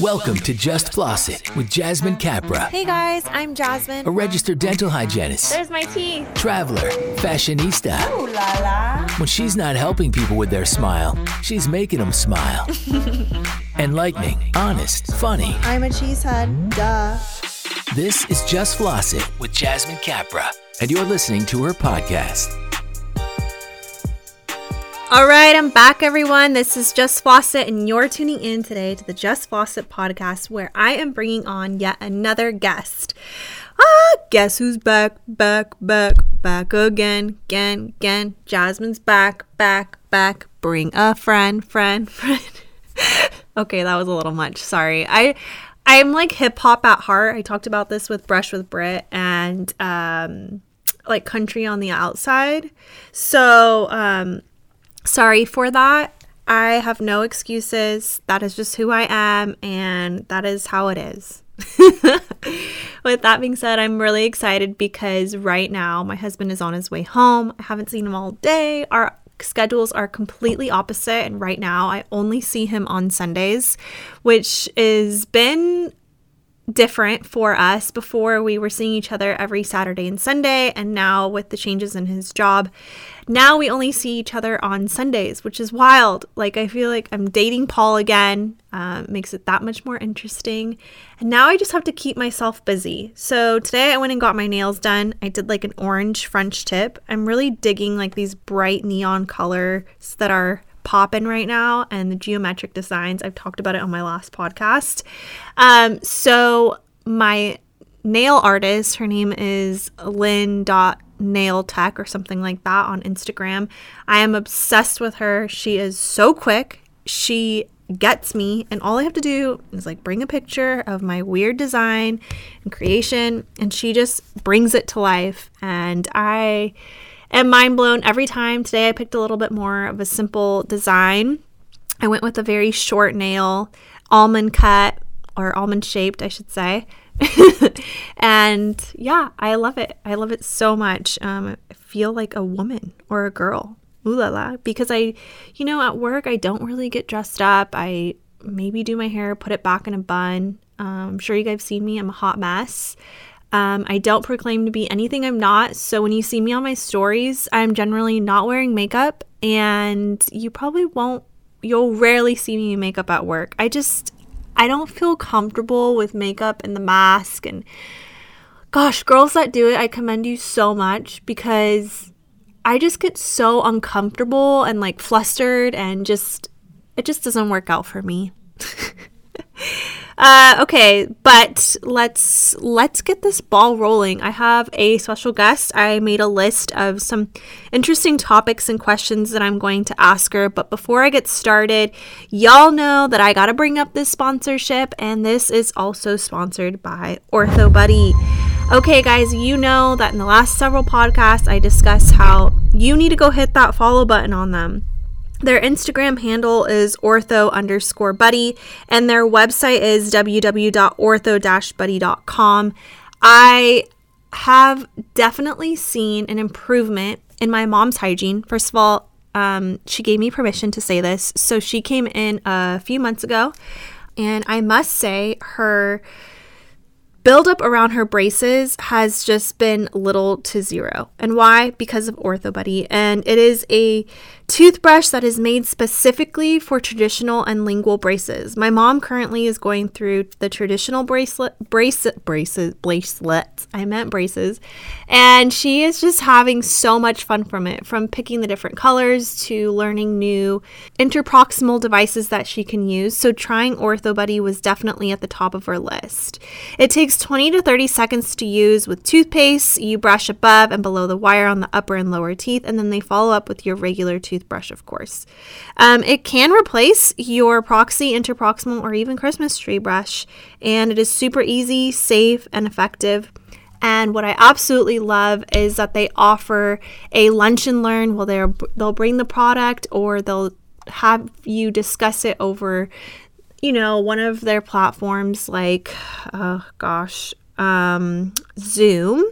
Welcome to Just Floss It with Jasmine Capra, Hey guys, I'm Jasmine. a registered dental hygienist, There's my teeth. traveler, fashionista. Ooh la la. When she's not helping people with their smile, she's making them smile. Enlightening, honest, funny. I'm a cheesehead. Duh. This is Just Floss It with Jasmine Capra, and you're listening to her podcast. All right, I'm back, everyone. This is Just Floss It, and you're tuning in today to the Just Floss It podcast, where I am bringing on yet another guest. Ah, guess who's back, back, back, back again, again, again. Jasmine's back, back, back. Bring a friend, friend, friend. okay, that was a little much. Sorry. I I'm like hip hop at heart. I talked about this with Brush with Brit and um like country on the outside. So, um sorry for that. I have no excuses. That is just who I am and that is how it is. With that being said, I'm really excited because right now my husband is on his way home. I haven't seen him all day. Our schedules are completely opposite and right now I only see him on Sundays, which has been different for us. Before we were seeing each other every Saturday and Sunday, and now with the changes in his job, now we only see each other on Sundays, which is wild. Like, I feel like I'm dating Paul again, um, makes it that much more interesting. And now I just have to keep myself busy. So today I went and got my nails done. I did like an orange French tip. I'm really digging like these bright neon colors that are popping right now and the geometric designs. I've talked about it on my last podcast. Um, so my nail artist, her name is Lynn dot nail tech or something like that on Instagram. I am obsessed with her. She is so quick. She gets me and all I have to do is like bring a picture of my weird design and creation and she just brings it to life and I am mind blown every time. Today I picked a little bit more of a simple design. I went with a very short nail, almond cut or almond shaped, I should say. and yeah, I love it. I love it so much. Um, I feel like a woman or a girl. Ooh la la. Because I, you know, at work, I don't really get dressed up. I maybe do my hair, put it back in a bun. Um, I'm sure you guys have seen me. I'm a hot mess. Um, I don't proclaim to be anything I'm not. So when you see me on my stories, I'm generally not wearing makeup, and you probably won't, you'll rarely see me in makeup at work. I just, I don't feel comfortable with makeup and the mask. And gosh, girls that do it, I commend you so much because I just get so uncomfortable and like flustered, and just, it just doesn't work out for me. Uh, okay, but let's let's get this ball rolling. I have a special guest. I made a list of some interesting topics and questions that I'm going to ask her. But before I get started, y'all know that I gotta bring up this sponsorship, and this is also sponsored by Ortho Buddy. Okay, guys, you know that in the last several podcasts I discussed how you need to go hit that follow button on them. Their Instagram handle is ortho underscore buddy, and their website is www.ortho buddy.com. I have definitely seen an improvement in my mom's hygiene. First of all, um, she gave me permission to say this. So she came in a few months ago, and I must say her buildup around her braces has just been little to zero. And why? Because of OrthoBuddy. And it is a toothbrush that is made specifically for traditional and lingual braces. My mom currently is going through the traditional bracelet braces bracelets. I meant braces. And she is just having so much fun from it, from picking the different colors to learning new interproximal devices that she can use. So trying OrthoBuddy was definitely at the top of her list. It takes 20 to 30 seconds to use with toothpaste. You brush above and below the wire on the upper and lower teeth, and then they follow up with your regular toothbrush, of course. Um, it can replace your proxy, interproximal, or even Christmas tree brush, and it is super easy, safe, and effective. And what I absolutely love is that they offer a lunch and learn. Well, they'll bring the product or they'll have you discuss it over you know, one of their platforms like, oh gosh, um, Zoom,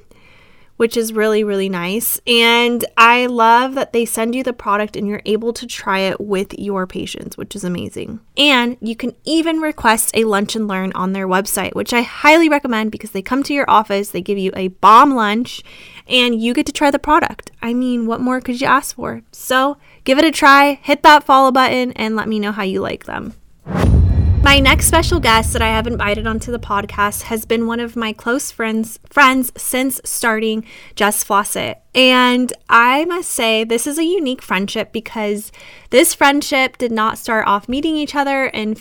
which is really, really nice. And I love that they send you the product and you're able to try it with your patients, which is amazing. And you can even request a lunch and learn on their website, which I highly recommend because they come to your office, they give you a bomb lunch, and you get to try the product. I mean, what more could you ask for? So give it a try, hit that follow button, and let me know how you like them. My next special guest that I have invited onto the podcast has been one of my close friends friends since starting Just Floss It. And I must say this is a unique friendship because this friendship did not start off meeting each other and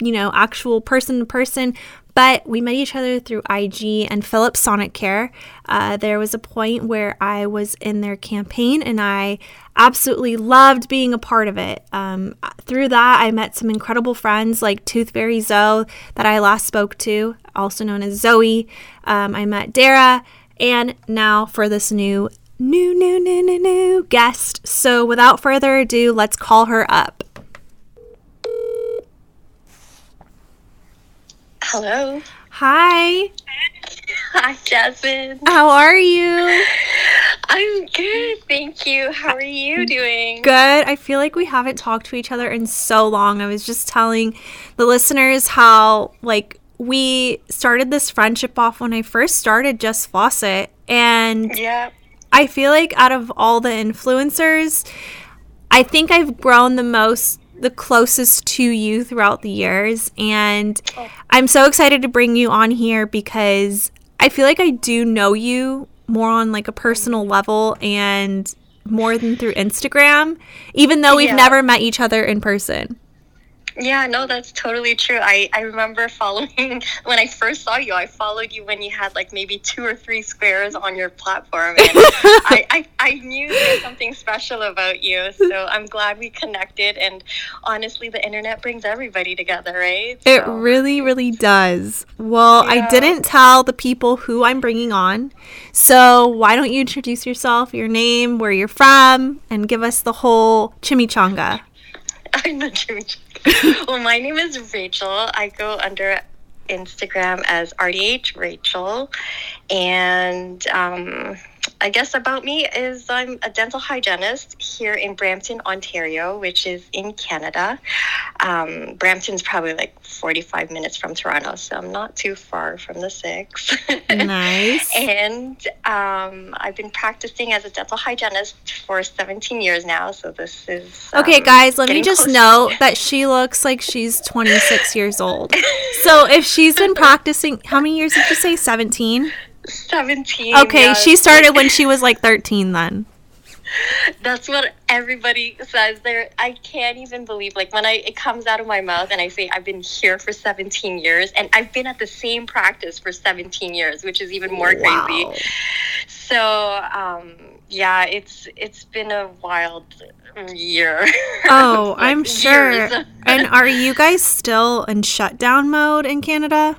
you know, actual person to person, but we met each other through IG and Philips Sonicare. Uh, there was a point where I was in their campaign and I absolutely loved being a part of it. Um, through that, I met some incredible friends like Tooth Fairy Zoe that I last spoke to, also known as Zoe. Um, I met Dara, and now for this new, new, new, new, new, new guest. So without further ado, let's call her up. Hello. Hi. Hi, Jasmine. How are you? I'm good, thank you. How are you doing? Good. I feel like we haven't talked to each other in so long. I was just telling the listeners how, like, we started this friendship off when I first started Just It. And Yeah. I feel like out of all the influencers, I think I've grown the most, the closest to you throughout the years. And oh. I'm so excited to bring you on here because I feel like I do know you more on like a personal mm. level and more than through Instagram, even though we've Yeah. never met each other in person. Yeah, no, that's totally true. I, I remember following when I first saw you, I followed you when you had like maybe two or three squares on your platform. And I, I, I knew there was something special about you. So I'm glad we connected. And honestly, the internet brings everybody together, right? It really, really does. Well, I didn't tell the people who I'm bringing on. So, why don't you introduce yourself, your name, where you're from, and give us the whole chimichanga? I'm the truth. well, my name is Rachel. I go under Instagram as RDH Rachel. And um, I guess about me is I'm a dental hygienist here in Brampton, Ontario, which is in Canada. Um, Brampton's probably like 45 minutes from Toronto, so I'm not too far from the six. Nice. And um, I've been practicing as a dental hygienist for 17 years now. So this is. Okay, um, guys, let me just close. note that she looks like she's 26 years old. So, if she's been practicing, how many years did you say? 17? 17. Okay, yeah. she started when she was like 13 then. That's what everybody says. There, I can't even believe. Like when I it comes out of my mouth and I say I've been here for 17 years, and I've been at the same practice for 17 years, which is even more Wow. crazy. So, um, yeah, it's it's been a wild year. Oh, Like, I'm sure. And are you guys still in shutdown mode in Canada?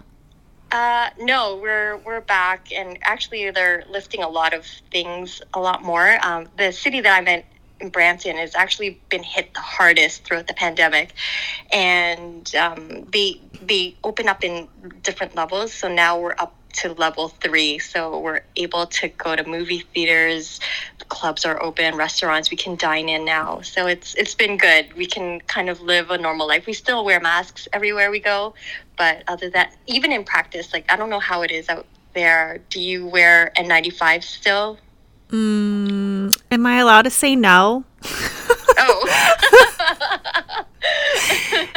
Uh, no, we're we're back, and actually, they're lifting a lot of things a lot more. Um, the city that I'm in, in Brampton, has actually been hit the hardest throughout the pandemic, and um, they they open up in different levels. So now we're up to level three, so we're able to go to movie theaters. Clubs are open, restaurants. We can dine in now, so it's it's been good. We can kind of live a normal life. We still wear masks everywhere we go, but other than even in practice, like I don't know how it is out there. Do you wear N95 still? Mm, am I allowed to say no? Oh,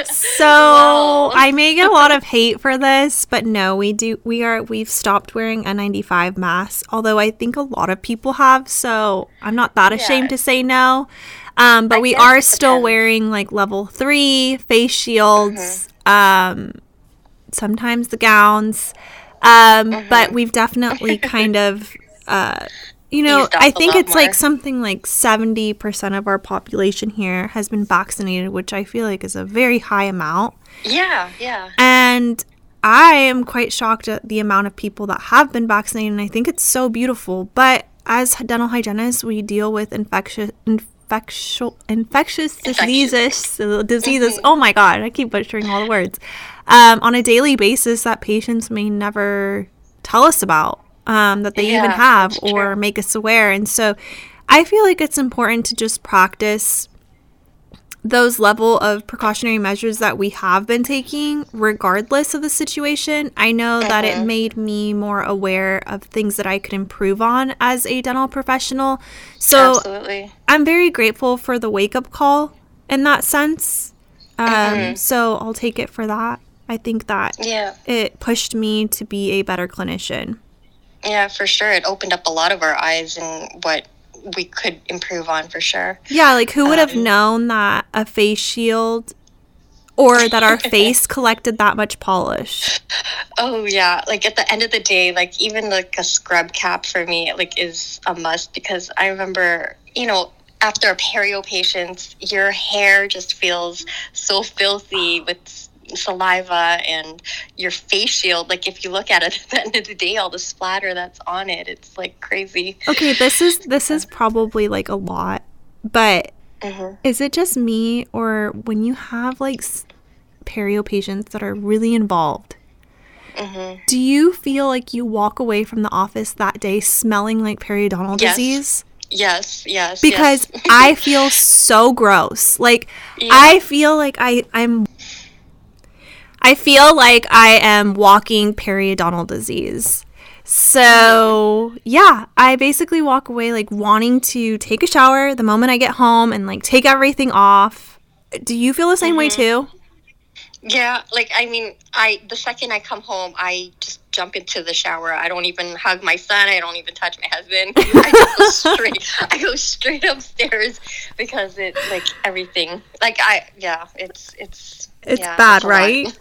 So Wow. I may get a lot of hate for this, but no, we do. We are. We've stopped wearing N95 masks. Although I think a lot of people have, so I'm not that ashamed Yeah. to say no. Um, but I we are still wearing like level three face shields. Um, sometimes the gowns. Um, but we've definitely kind of. Uh, you know, I think it's like something like 70% of our population here has been vaccinated, which I feel like is a very high amount. yeah, yeah. And I am quite shocked at the amount of people that have been vaccinated, and I think it's so beautiful. But as dental hygienists, we deal with infectious infectious infectious diseases diseases. Oh my god, I keep butchering all the words. Um, on a daily basis that patients may never tell us about. Um, that they even have or make us aware. And so I feel like it's important to just practice those level of precautionary measures that we have been taking regardless of the situation i know that it made me more aware of things that i could improve on as a dental professional so Absolutely. i'm very grateful for the wake up call in that sense um, Mm-hmm. so i'll take it for that i think that Yeah. it pushed me to be a better clinician Yeah, for sure. It opened up a lot of our eyes and what we could improve on for sure. Yeah, like who would have Um, known that a face shield or that our face collected that much polish? Oh yeah, like at the end of the day, like even like a scrub cap for me like is a must because I remember, you know, after a perio patient, your hair just feels so filthy with saliva and your face shield like if you look at it at the end of the day all the splatter that's on it it's like crazy Okay, this is this is probably like a lot, but Mhm. is it just me or when you have like perio patients that are really involved? Mm-hmm. Do you feel like you walk away from the office that day smelling like periodontal Yes. disease? yes yes because yes. I feel so gross. Like Yeah. I feel like I I'm I feel like I am walking periodontal disease. So, yeah, I basically walk away like wanting to take a shower the moment I get home and like take everything off. Do you feel the same way mm-hmm. too? Yeah, like I mean, I the second I come home, I just jump into the shower. I don't even hug my son. I don't even touch my husband. I go straight. I go straight upstairs because it like everything. Like I yeah, it's it's It's yeah, bad, right? lot.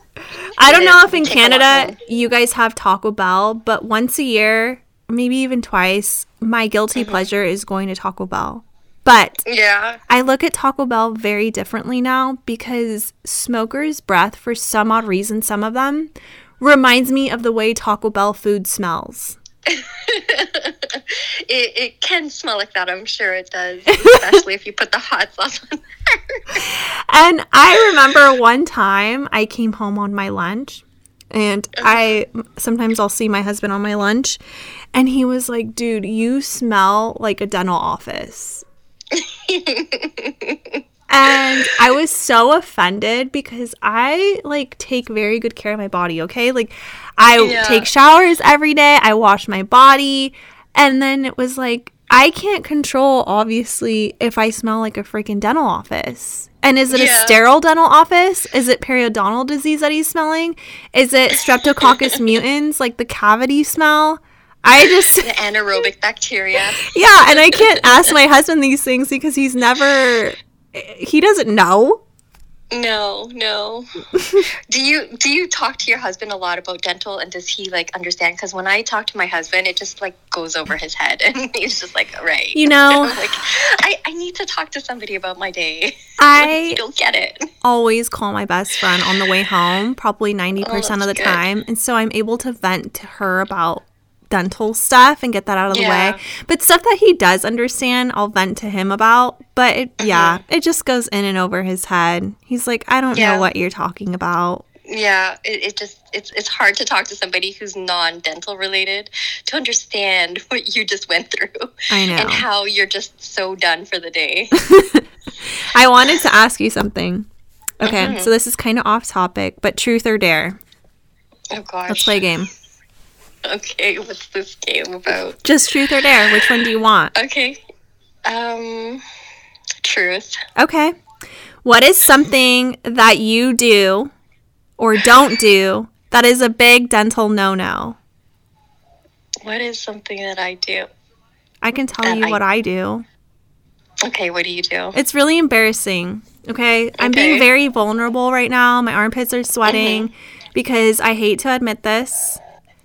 I don't know if in We take a lot Canada you guys have Taco Bell, but once a year, maybe even twice, my guilty Mm-hmm. pleasure is going to Taco Bell. But Yeah. I look at Taco Bell very differently now because smoker's breath, for some odd reason, some of them, reminds me of the way Taco Bell food smells. it, it can smell like that. I'm sure it does, especially if you put the hot sauce on. And I remember one time I came home on my lunch and I sometimes I'll see my husband on my lunch and he was like, "Dude, you smell like a dental office." and I was so offended because I like take very good care of my body, okay? Like I Yeah. take showers every day, I wash my body, and then it was like I can't control obviously if I smell like a freaking dental office. And is it a sterile dental office? Is it periodontal disease that he's smelling? Is it streptococcus mutans, like the cavity smell? I just The anaerobic bacteria. yeah, and I can't ask my husband these things because he's never he doesn't know. No, no. do you do you talk to your husband a lot about dental and does he like understand? Because when I talk to my husband, it just like goes over his head and he's just like, right. You know, like, I, I need to talk to somebody about my day. I don't get it. always call my best friend on the way home, probably 90% of the good. time. And so I'm able to vent to her about dental stuff and get that out of the Yeah. way. But stuff that he does understand, I'll vent to him about. But it, yeah, it just goes in and over his head. He's like, I don't Yeah. know what you're talking about. Yeah, it, it just it's it's hard to talk to somebody who's non-dental related to understand what you just went through I know. and how you're just so done for the day. I wanted to ask you something. Okay, Mm-hmm. so this is kind of off topic, but truth or dare? oh gosh. Let's play a game. Okay, what's this game about? Just truth or dare. Which one do you want? Okay. Um truth. Okay. What is something that you do or don't do that is a big dental no no? What is something that I do? I can tell you I- what I do. Okay, what do you do? It's really embarrassing. Okay. I'm being very vulnerable right now. My armpits are sweating because I hate to admit this,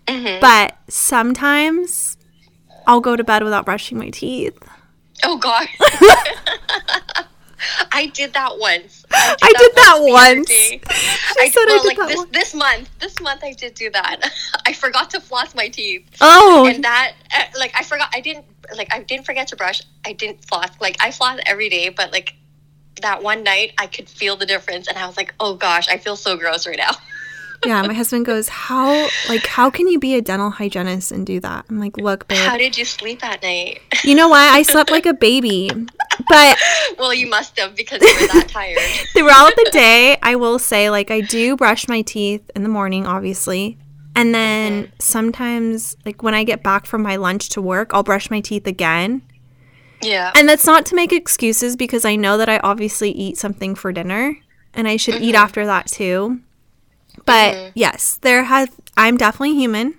Mhm. but sometimes I'll go to bed without brushing my teeth. Oh god. I did that once. I did that once. I said I did like that this once. this month. This month I did do that. I forgot to floss my teeth. Oh, and that uh, like i forgot i didn't like i didn't forget to brush i didn't floss like i floss every day but like that one night i could feel the difference and i was like oh gosh i feel so gross right now yeah, my husband goes, "How like how can you be a dental hygienist and do that?" I'm like, "Look, babe. How did you sleep at night? You know why? I slept like a baby." But well, you must have because you were that tired. throughout the day, I will say like I do brush my teeth in the morning, obviously. And then sometimes like when I get back from my lunch to work, I'll brush my teeth again. Yeah. And that's not to make excuses because I know that I obviously eat something for dinner and I should eat mm-hmm. after that too. But mm-hmm. yes, there has I'm definitely human.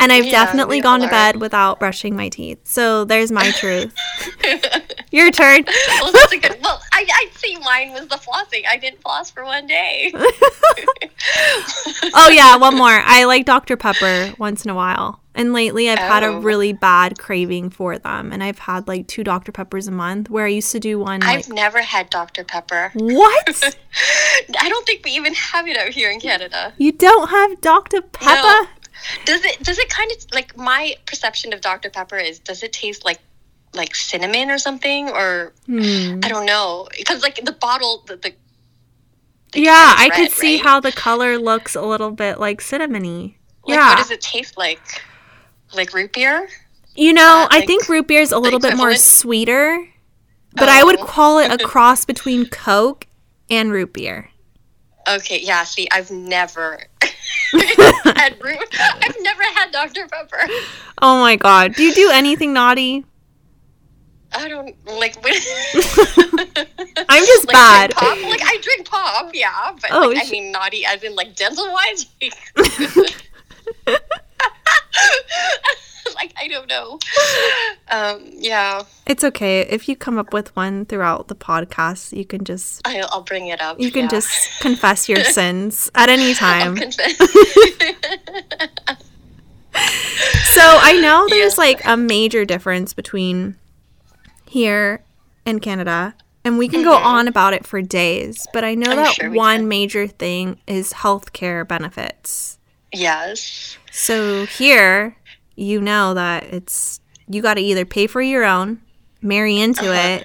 And I've Yeah, definitely gone to bed without brushing my teeth. So there's my truth. Your turn. well, that's a good. Well, I I'd say mine was the flossing. I didn't floss for one day. Oh yeah, one more. I like Dr. Pepper once in a while. And lately I've had a Oh. really bad craving for them. And I've had like two Dr. Peppers a month where I used to do one I've never had Dr Pepper. What? I don't think we even have it out here in Canada. You don't have Dr. Pepper? No. Does it? Does it kind of like my perception of Dr Pepper is? Does it taste like like cinnamon or something? Or Hmm. I don't know because like the bottle the. the the Yeah, I is could see right? how the color looks a little bit like cinnamony. Like, yeah. What does it taste like? Like root beer? You know, that, I think root beer is a little bit more sweeter, but I would Oh. call it a cross between Coke and root beer. Okay, yeah. See, I've never had root. I've never had Dr Pepper. Oh my god. Do you do anything naughty? I don't like. I'm just like, bad. Pop? Like I drink pop, yeah, but Oh, like, I mean naughty as in like dental wise. like I don't know. Um, yeah, It's okay. If you come up with one throughout the podcast, you can just I, I'll bring it up. you can yeah. just confess your sins at any I'll time. So I know there's Yes. like a major difference between here and Canada, and we can go on about it for days. But I know Mm-hmm. I'm that sure one can. major thing is healthcare benefits. yes. So here, you know that it's you got to either pay for your own, marry into Uh-huh.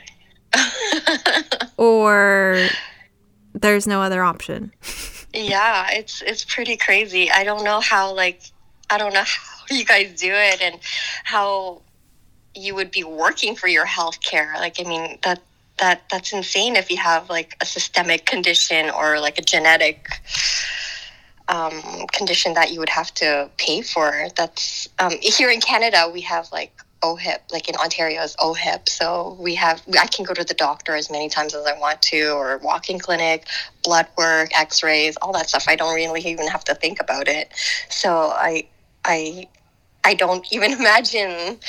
it, or there's no other option. Yeah, it's it's pretty crazy. I don't know how like I don't know how you guys do it and how you would be working for your health care. Like I mean that that that's insane if you have like a systemic condition or like a genetic um, condition that you would have to pay for. That's um, here in Canada we have like OHIP, like in Ontario is OHIP. So we have I can go to the doctor as many times as I want to, or walk-in clinic, blood work, X-rays, all that stuff. I don't really even have to think about it. So I I I don't even imagine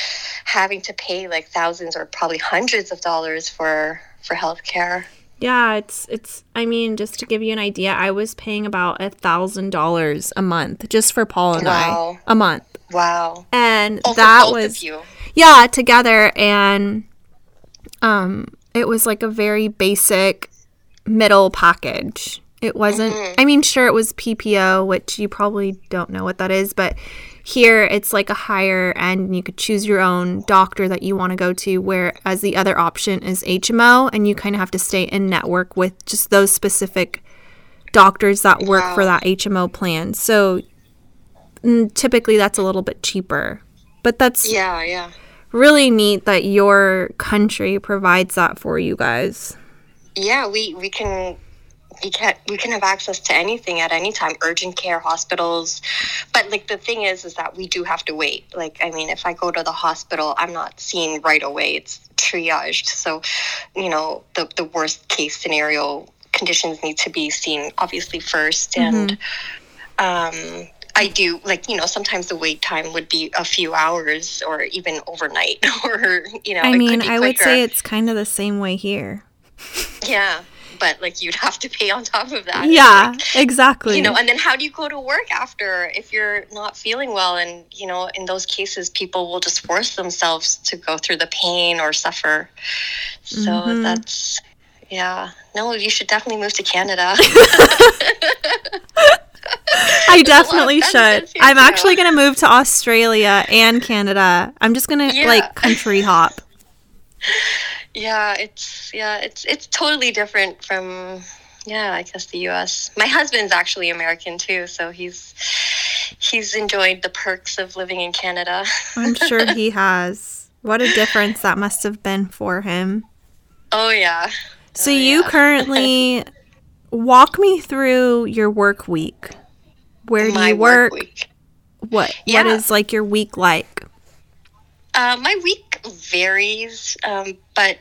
having to pay like thousands or probably hundreds of dollars for for healthcare. Yeah, it's it's. I mean, just to give you an idea, I was paying about a thousand dollars a month just for Paul and Wow. I a month, Wow. and Oh, that was you. yeah together, and um, it was like a very basic middle package. It wasn't. Mm-hmm. I mean, sure, it was PPO, which you probably don't know what that is, but here it's like a higher end, and you could choose your own doctor that you want to go to. Whereas the other option is HMO, and you kind of have to stay in network with just those specific doctors that work for that HMO plan. So mm, typically that's a little bit cheaper. But that's Yeah, yeah. really neat that your country provides that for you guys. Yeah, we we can we can we can have access to anything at any time, urgent care, hospitals. But like the thing is, is that we do have to wait. Like I mean, if I go to the hospital, I'm not seen right away. It's triaged. So, you know, the the worst case scenario conditions need to be seen obviously 1st and um I do like you know sometimes the wait time would be a few hours or even overnight or you know I it could mean, I would say it's kind of the same way here. Yeah, but like you'd have to pay on top of that. Yeah, Like, exactly. you know, and then how do you go to work after if you're not feeling well? And you know, in those cases, people will just force themselves to go through the pain or suffer. So Mhm. that's yeah. No, you should definitely move to Canada. I definitely should. I'm too. actually going to move to Australia and Canada. I'm just going to Yeah. like country hop. yeah, it's yeah, it's it's totally different from yeah, I guess the U.S. My husband's actually American too, so he's he's enjoyed the perks of living in Canada. I'm sure he has. What a difference that must have been for him. Oh yeah. So Oh, you yeah. currently walk me through your work week. Where do My you work? week. What what Yeah. is like your week like? Uh, my week varies, um, but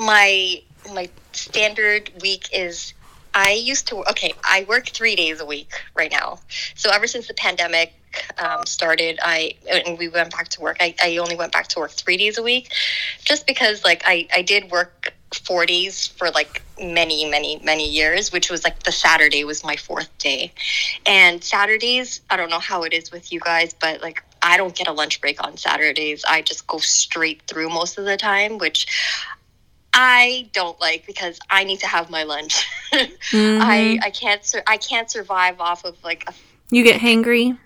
my my standard week is I used to okay. I work three days a week right now. So ever since the pandemic um, started, I and we went back to work. I, I only went back to work three days a week, just because like I I did work four days for like many many many years which was like the saturday was my fourth day and saturdays i don't know how it is with you guys but like i don't get a lunch break on saturdays i just go straight through most of the time which i don't like because i need to have my lunch Mhm. i i can't sur- i can't survive off of like a you get hangry?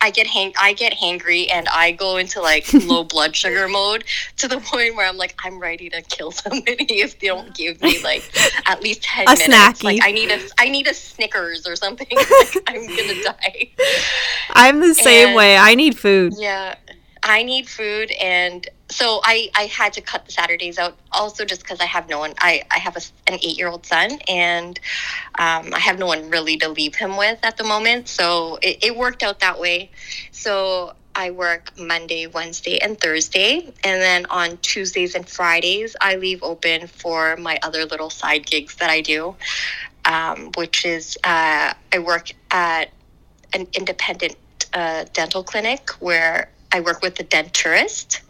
I get hang I get hangry and I go into like low blood sugar mode to the point where I'm like I'm ready to kill somebody if they don't give me like at least ten A minutes. snacky. Like I need a I need a Snickers or something. like, I'm gonna die. I'm the same And- way. I need food. Yeah, I need food, and so I I had to cut the Saturdays out. Also, just because I have no one. I I have a, an eight year old son, and um, I have no one really to leave him with at the moment. So it, it worked out that way. So. I work Monday, Wednesday, and Thursday. And then on Tuesdays and Fridays, I leave open for my other little side gigs that I do, um, which is uh, I work at an independent uh, dental clinic where I work with the denturist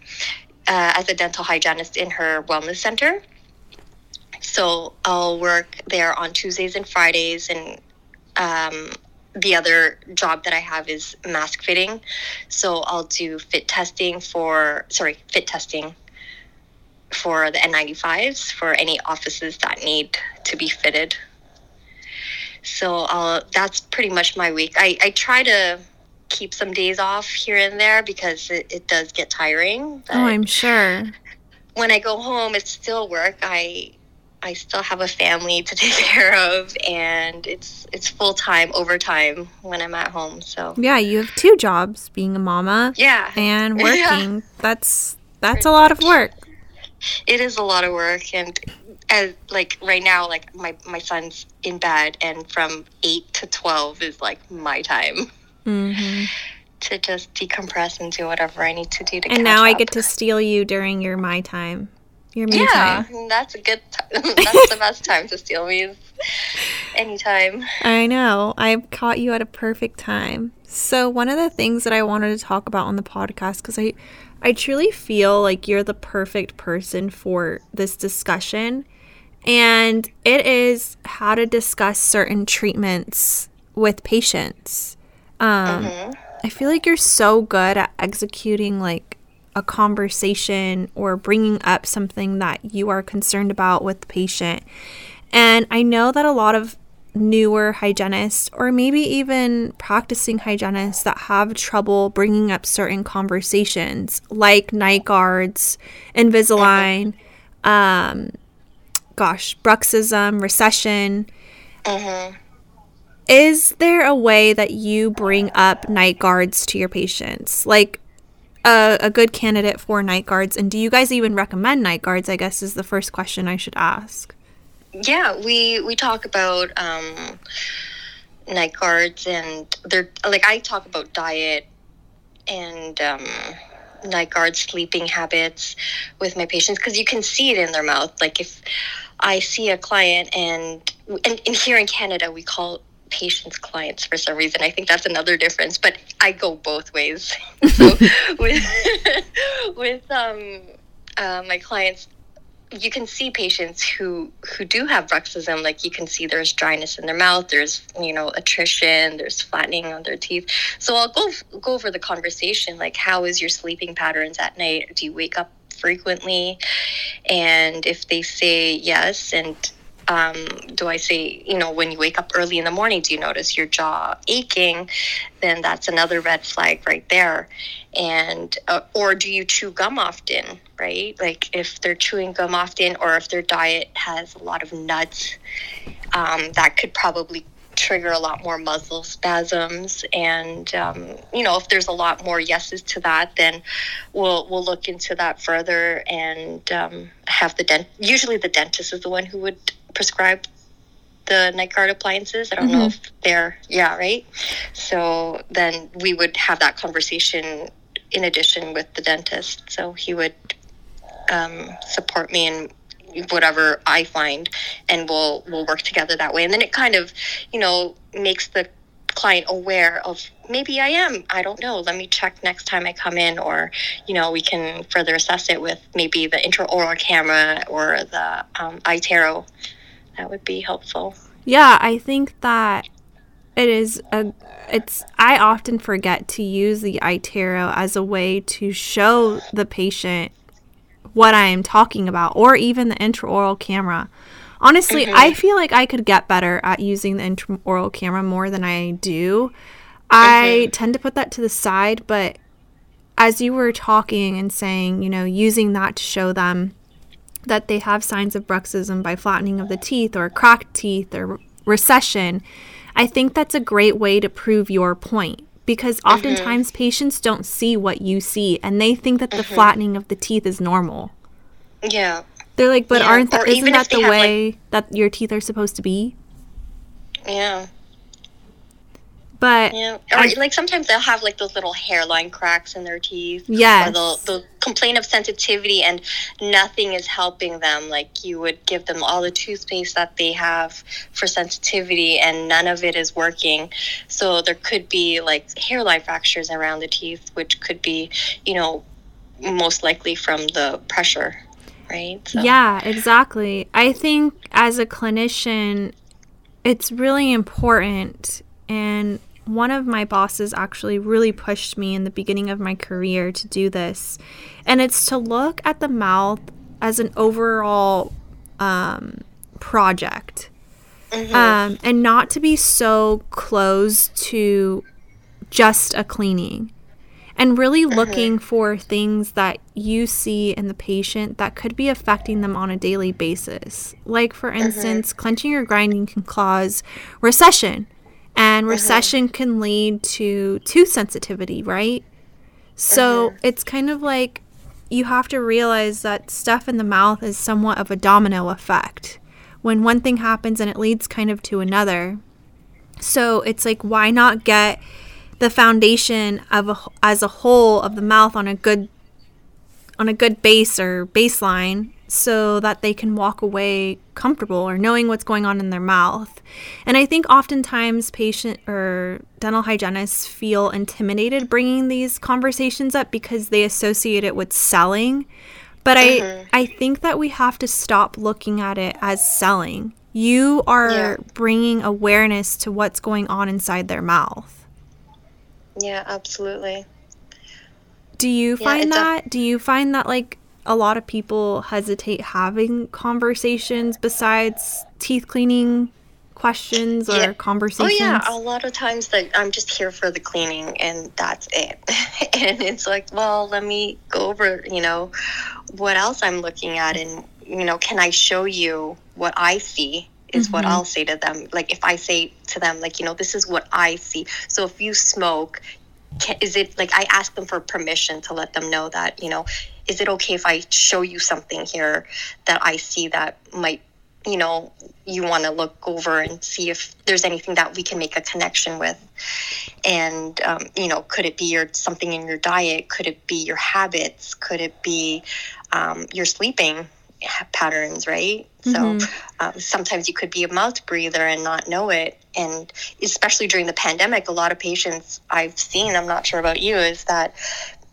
uh, as a dental hygienist in her wellness center. So I'll work there on Tuesdays and Fridays, and um, the other job that I have is mask fitting. So I'll do fit testing for sorry fit testing for the N95s for any offices that need to be fitted. So uh, that's pretty much my week. I, I try to keep some days off here and there because it, it does get tiring. Oh, but Oh, I'm sure. when I go home, it's still work. I I still have a family to take care of, and it's it's full time overtime when I'm at home. So Yeah, you have two jobs, being a mama yeah, and Yeah. working. That's that's a lot of work. it is a lot of work and as like right now like my my son's in bed and from 8 to 12 is like my time hmm to just decompress and do whatever I need to do to And now I get to steal you during your my time, your me yeah time. that's a good time that's the best time to steal me anytime I know. I've caught you at a perfect time. So one of the things that I wanted to talk about on the podcast because I, I truly feel like you're the perfect person for this discussion, and it is how to discuss certain treatments with patients. Um, I feel like you're so good at executing like a conversation or bringing up something that you are concerned about with the patient. And I know that a lot of newer hygienists or maybe even practicing hygienists that have trouble bringing up certain conversations like night guards, Invisalign, um, gosh, bruxism, recession. Is there a way that you bring up night guards to your patients? Like a, a good candidate for night guards? And do you guys even recommend night guards? I guess is the first question I should ask. yeah we we talk about um night guards and they're like i talk about diet and um night guard sleeping habits with my patients because you can see it in their mouth like if i see a client and and, and here in canada we call patients clients for some reason. I think that's another difference but i go both ways. So with with um uh, my clients you can see patients who who do have bruxism. Like you can see there's dryness in their mouth there's you know attrition there's flattening on their teeth. So i'll go go over the conversation like how is your sleeping patterns at night? Do you wake up frequently? And if they say yes and um, do I say, you know, when you wake up early in the morning, do you notice your jaw aching? Then that's another red flag right there. And, uh, or do you chew gum often, right? Like if they're chewing gum often or if their diet has a lot of nuts, um, that could probably trigger a lot more muscle spasms and um, you know if there's a lot more yeses to that then we'll we'll look into that further and um, have the dent usually the dentist is the one who would prescribe the night guard appliances i don't mm-hmm. know if they're yeah right so then we would have that conversation in addition with the dentist so he would um, support me in whatever I find, and we'll we'll work together that way. And then it kind of, you know, makes the client aware of maybe I am. I don't know. Let me check next time I come in, or you know, we can further assess it with maybe the intraoral camera or the um, iTero. That would be helpful. Yeah, I think that it is a it's I often forget to use the iTero as a way to show the patient what I am talking about, or even the intraoral camera. Honestly, mm-hmm. I feel like I could get better at using the intraoral camera more than I do. I mm-hmm. tend to put that to the side, but as you were talking and saying, you know, using that to show them that they have signs of bruxism by flattening of the teeth or cracked teeth or recession, I think that's a great way to prove your point because mm-hmm. oftentimes mm-hmm. patients don't see what you see and they think that the mm-hmm. flattening of the teeth is normal. Yeah. They're like, but yeah. aren't that isn't that the way like, that your teeth are supposed to be? Yeah. But yeah, or I, like sometimes they'll have like those little hairline cracks in their teeth. Yeah. Or they'll, they'll complain of sensitivity and nothing is helping them. Like you would give them all the toothpaste that they have for sensitivity and none of it is working. So there could be like hairline fractures around the teeth, which could be, you know, most likely from the pressure. Right. So. Yeah, exactly. I think as a clinician, it's really important and one of my bosses actually really pushed me in the beginning of my career to do this. And it's to look at the mouth as an overall um, project mm-hmm. um, and not to be so close to just a cleaning and really mm-hmm. looking for things that you see in the patient that could be affecting them on a daily basis. Like, for mm-hmm. instance, clenching or grinding can cause recession and mm-hmm. recession can lead to tooth sensitivity, right? So mm-hmm. it's kind of like you have to realize that stuff in the mouth is somewhat of a domino effect. When one thing happens and it leads kind of to another. So it's like, why not get the foundation of a, as a whole of the mouth on a good on a good base or baseline so that they can walk away comfortable or knowing what's going on in their mouth. And I think oftentimes patient or dental hygienists feel intimidated bringing these conversations up because they associate it with selling. But mm-hmm. I I think that we have to stop looking at it as selling. You are yeah. bringing awareness to what's going on inside their mouth. Yeah, absolutely. Do you find yeah, that? Do you find that like a lot of people hesitate having conversations besides teeth cleaning questions or yeah. conversations? Oh yeah, a lot of times that I'm just here for the cleaning and that's it. and it's like, well, let me go over, you know, what else I'm looking at and you know, can I show you what I see? Is mm-hmm. what I'll say to them. Like if I say to them, like you know, this is what I see. So if you smoke, can, is it like I ask them for permission to let them know that you know is it okay if I show you something here that I see that might, you know, you want to look over and see if there's anything that we can make a connection with? And, um, you know, could it be your something in your diet? Could it be your habits? Could it be um, your sleeping? patterns, right? Mm-hmm. So um, sometimes you could be a mouth breather and not know it. And especially during the pandemic, a lot of patients I've seen, I'm not sure about you, is that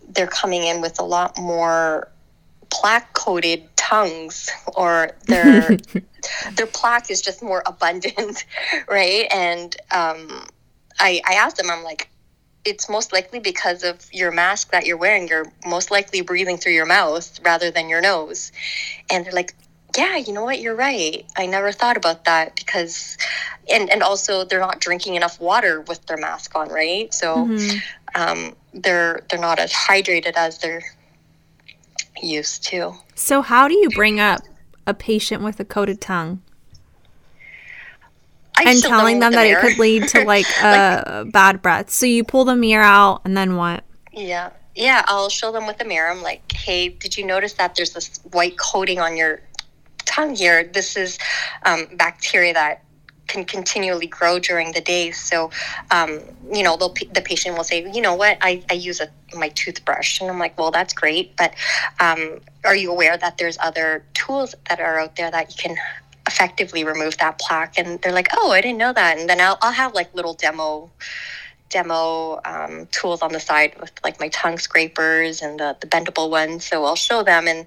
they're coming in with a lot more plaque coated tongues or their their plaque is just more abundant right and um, I, I asked them i'm like it's most likely because of your mask that you're wearing you're most likely breathing through your mouth rather than your nose and they're like yeah, you know what? You're right. I never thought about that because, and and also they're not drinking enough water with their mask on, right? So, Mhm. Um, they're they're not as hydrated as they're used to. So, how do you bring up a patient with a coated tongue I and telling them with that the it could lead to like a bad breath? So, you pull the mirror out, and then what? Yeah. Yeah, I'll show them with the mirror. I'm like, hey, did you notice that there's this white coating on your tongue here? This is um, bacteria that can continually grow during the day. So, um, you know, the patient will say, you know what, I, I use a, my toothbrush. And I'm like, well, that's great. But um, are you aware that there's other tools that are out there that you can effectively remove that plaque? And they're like, oh, I didn't know that. And then I'll, I'll have like little demo demo um, tools on the side with like my tongue scrapers and the, the bendable ones. So I'll show them and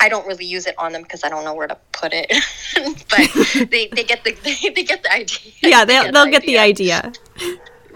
I don't really use it on them because I don't know where to put it. but they, they get the they, they get the idea. Yeah, They they'll, they'll get the idea.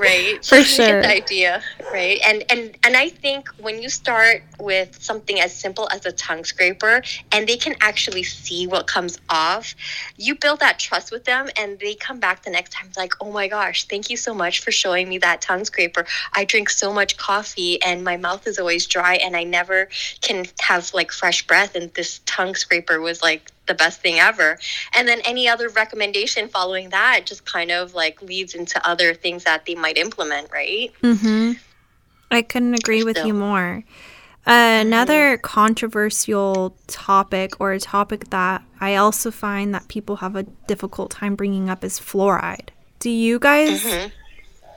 Right? For sure. the idea right? And and and i think when you start with something as simple as a tongue scraper and they can actually see what comes off you build that trust with them and they come back the next time like oh my gosh thank you so much for showing me that tongue scraper. I drink so much coffee and my mouth is always dry and i never can have like fresh breath and this tongue scraper was like the best thing ever and then any other recommendation following that just kind of like leads into other things that they might implement right Mm-hmm. I couldn't agree with So- you more. Another controversial topic, or a topic that I also find that people have a difficult time bringing up, is fluoride. Do you guys Mhm.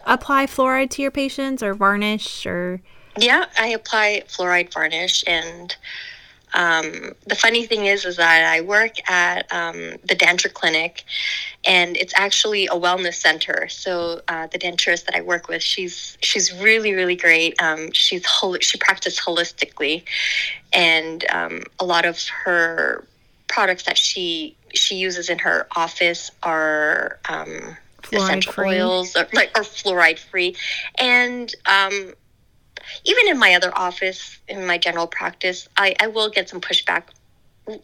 apply fluoride to your patients, or varnish, or yeah i apply fluoride varnish and um, the funny thing is is that i work at um, the denture clinic and it's actually a wellness center. So uh, the denturist that i work with she's she's really really great. Um, she's hol- she practices holistically and um, a lot of her products that she she uses in her office are um, essential oils or like or fluoride free and um, even in my other office in my general practice I, I will get some pushback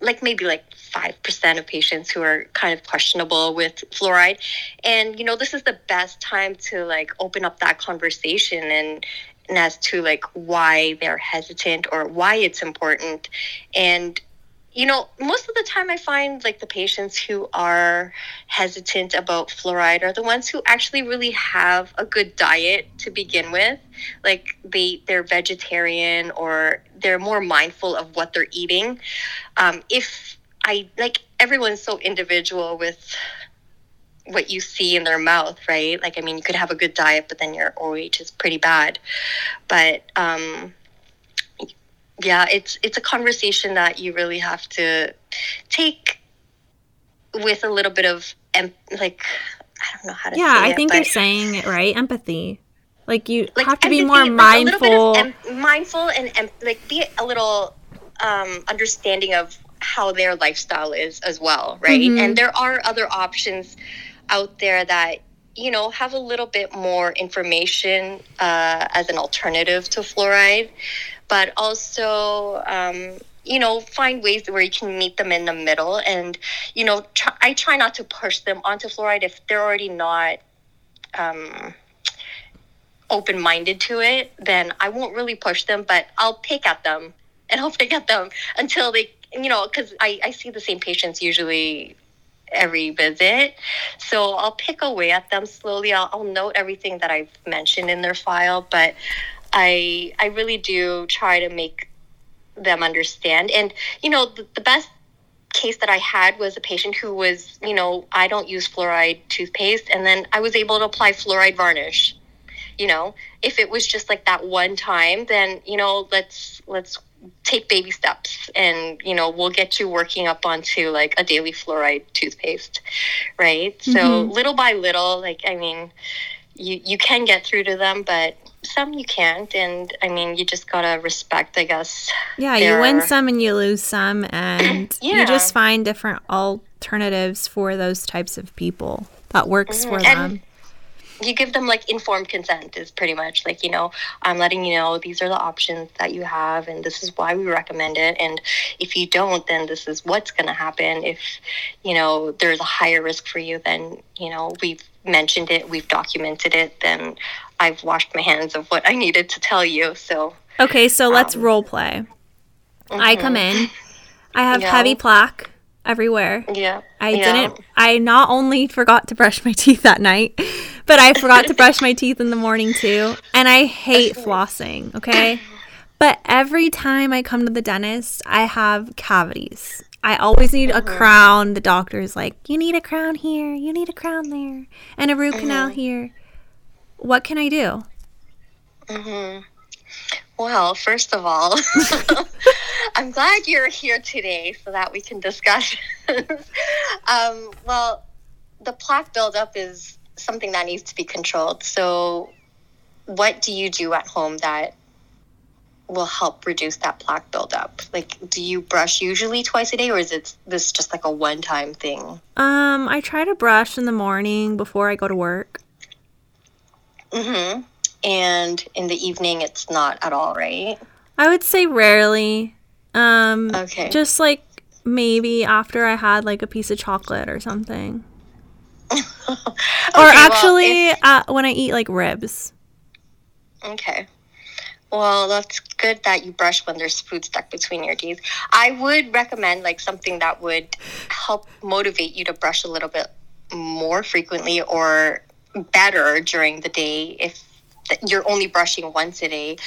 like maybe like 5% of patients who are kind of questionable with fluoride. And you know this is the best time to like open up that conversation and and as to like why they're hesitant or why it's important. And you know most of the time i find like the patients who are hesitant about fluoride are the ones who actually really have a good diet to begin with. Like they they're vegetarian or they're more mindful of what they're eating. Um, if i like everyone's so individual with what you see in their mouth right? Like i mean you could have a good diet but then your oh is pretty bad. But um yeah it's it's a conversation that you really have to take with a little bit of em- like i don't know how to say it. yeah, I think but- you're saying it right. Empathy, like you like have to be empathy, more like a little bit mindful. of em- mindful and em- like be a little um, understanding of how their lifestyle is as well, right? Mhm. And there are other options out there that you know have a little bit more information uh, as an alternative to fluoride, but also. Um, you know, find ways where you can meet them in the middle, and you know, I try not to push them onto fluoride if they're already not um, open minded to it, then I won't really push them, but I'll pick at them and I'll pick at them until they, you know, because I, I see the same patients usually every visit. So I'll pick away at them slowly. I'll, I'll note everything that I've mentioned in their file, but I, I really do try to make them understand. And, you know, the, the best case that I had was a patient who was, you know, I don't use fluoride toothpaste, and then I was able to apply fluoride varnish. You know, if it was just like that one time, then you know, let's let's take baby steps, and you know, we'll get you working up onto like a daily fluoride toothpaste, right? So Mhm. little by little, like I mean, you you can get through to them, but some you can't, and I mean, you just gotta respect, I guess. Yeah, you win some and you lose some, and you just find different alternatives for those types of people that works for Mhm. them. And- you give them like informed consent is pretty much like you know i'm letting you know these are the options that you have and this is why we recommend it and if you don't then this is what's going to happen if you know there's a higher risk for you then you know we've mentioned it we've documented it then i've washed my hands of what i needed to tell you so Okay, so let's um, role play. I mm-hmm. come in. I have Yeah. heavy plaque everywhere. yeah I yeah. didn't. I not only forgot to brush my teeth that night, but I forgot to brush my teeth in the morning too. And I hate flossing. Okay, but every time I come to the dentist, I have cavities. I always need a mm-hmm. crown. The doctor's like, "You need a crown here. You need a crown there, and a root canal mm-hmm. here." What can I do? Well, first of all, I'm glad you're here today so that we can discuss. um, well, the plaque buildup is something that needs to be controlled. So, what do you do at home that will help reduce that plaque buildup? Like, do you brush usually twice a day, or is it this just like a one-time thing? Um, I try to brush in the morning before I go to work. Mm-hmm. And in the evening, it's not at all, right? I would say rarely. Um, Okay. Just like maybe after I had like a piece of chocolate or something. or Okay, well, actually, if- uh, when I eat like ribs. Okay. Well, that's good that you brush when there's food stuck between your teeth. I would recommend like something that would help motivate you to brush a little bit more frequently or better during the day if you're only brushing once a day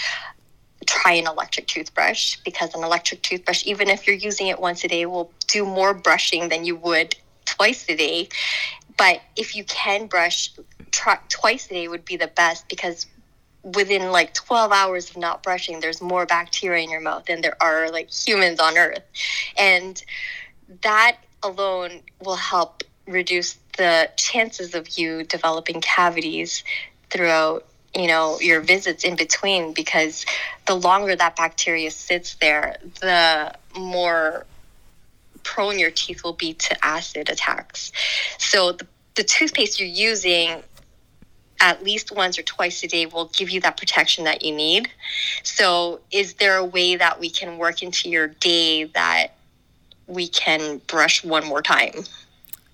try an electric toothbrush because an electric toothbrush even if you're using it once a day will do more brushing than you would twice a day. But if you can brush twice a day would be the best because within like 12 hours of not brushing there's more bacteria in your mouth than there are like humans on earth. And that alone will help reduce the chances of you developing cavities throughout you know your visits in between because the longer that bacteria sits there the more prone your teeth will be to acid attacks so the, the toothpaste you're using at least once or twice a day will give you that protection that you need. So, is there a way that we can work into your day that we can brush one more time?